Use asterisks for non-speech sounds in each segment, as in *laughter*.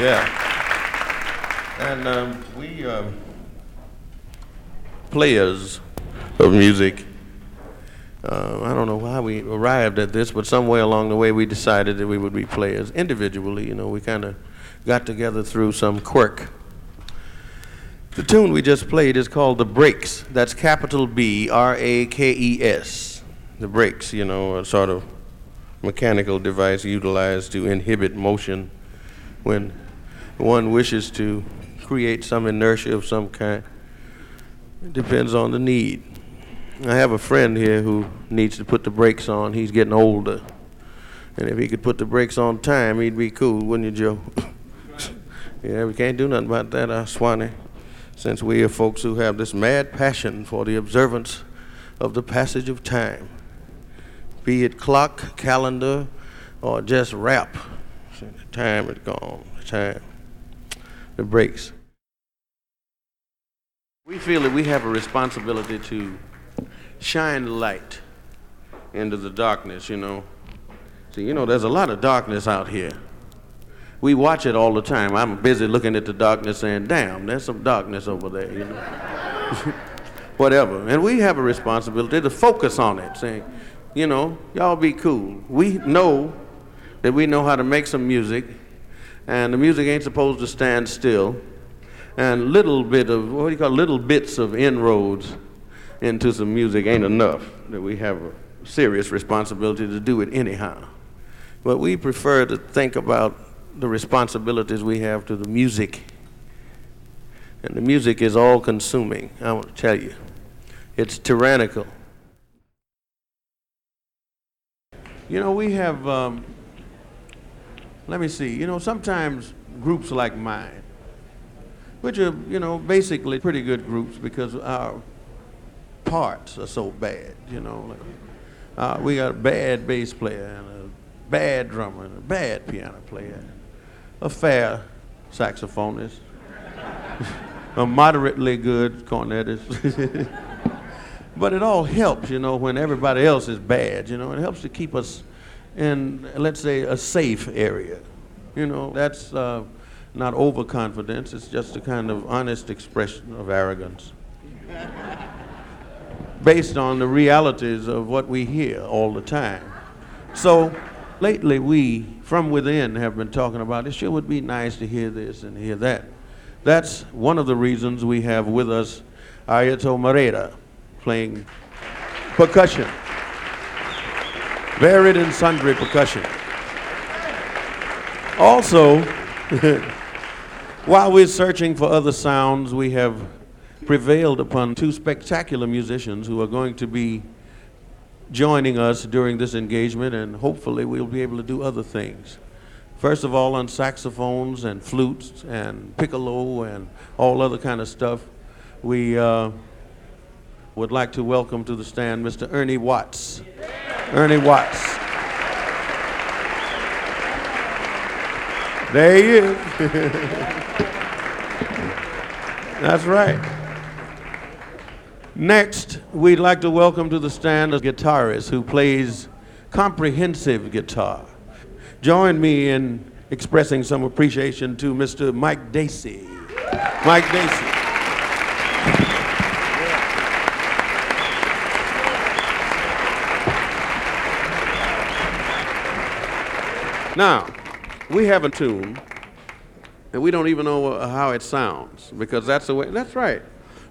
Yeah. And um, we um, players of music. Uh, I don't know why we arrived at this, but somewhere along the way we decided that we would be players individually. You know, we kind of got together through some quirk. The tune we just played is called The Brakes. That's capital B R A K E S. The brakes, you know, a sort of mechanical device utilized to inhibit motion when one wishes to create some inertia of some kind. It depends on the need. I have a friend here who needs to put the brakes on. He's getting older. And if he could put the brakes on time, he'd be cool, wouldn't you, Joe? *laughs* yeah, we can't do nothing about that, uh, Swanee, since we are folks who have this mad passion for the observance of the passage of time, be it clock, calendar, or just rap. The time is gone. The time. The brakes. We feel that we have a responsibility to shine light into the darkness, you know. See, you know, there's a lot of darkness out here. We watch it all the time. I'm busy looking at the darkness saying, damn, there's some darkness over there, you know. *laughs* Whatever. And we have a responsibility to focus on it, saying, you know, y'all be cool. We know that we know how to make some music, and the music ain't supposed to stand still. And little bit of what do you call little bits of inroads into some music ain't enough that we have a serious responsibility to do it anyhow. But we prefer to think about the responsibilities we have to the music. And the music is all consuming i want to tell you. It's tyrannical. You know we have um, let me see you know sometimes groups like mine which are, you know, basically pretty good groups because our parts are so bad, you know. Uh, we got a bad bass player and a bad drummer and a bad piano player, a fair saxophonist, *laughs* a moderately good cornetist. *laughs* but it all helps, you know, when everybody else is bad, you know. It helps to keep us in, let's say, a safe area. You know, that's uh, not overconfidence, it's just a kind of honest expression of arrogance. *laughs* Based on the realities of what we hear all the time. So lately we, from within, have been talking about it sure would be nice to hear this and hear that. That's one of the reasons we have with us Airto Moreira playing percussion. Varied and sundry percussion. Also, *laughs* While we're searching for other sounds, we have prevailed upon two spectacular musicians who are going to be joining us during this engagement, and hopefully we'll be able to do other things. First of all, on saxophones and flutes and piccolo and all other kind of stuff, we uh, would like to welcome to the stand Mr. Ernie Watts. Ernie Watts. There he is. *laughs* That's right. Next, we'd like to welcome to the stand a guitarist who plays comprehensive guitar. Join me in expressing some appreciation to Mr. Mike Deasy. Mike Deasy. Now, we have a tune, and we don't even know how it sounds because that's the way. That's right.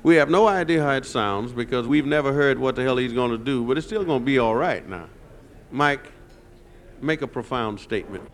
We have no idea how it sounds because we've never heard what the hell he's going to do, but it's still going to be all right now. Mike, make a profound statement.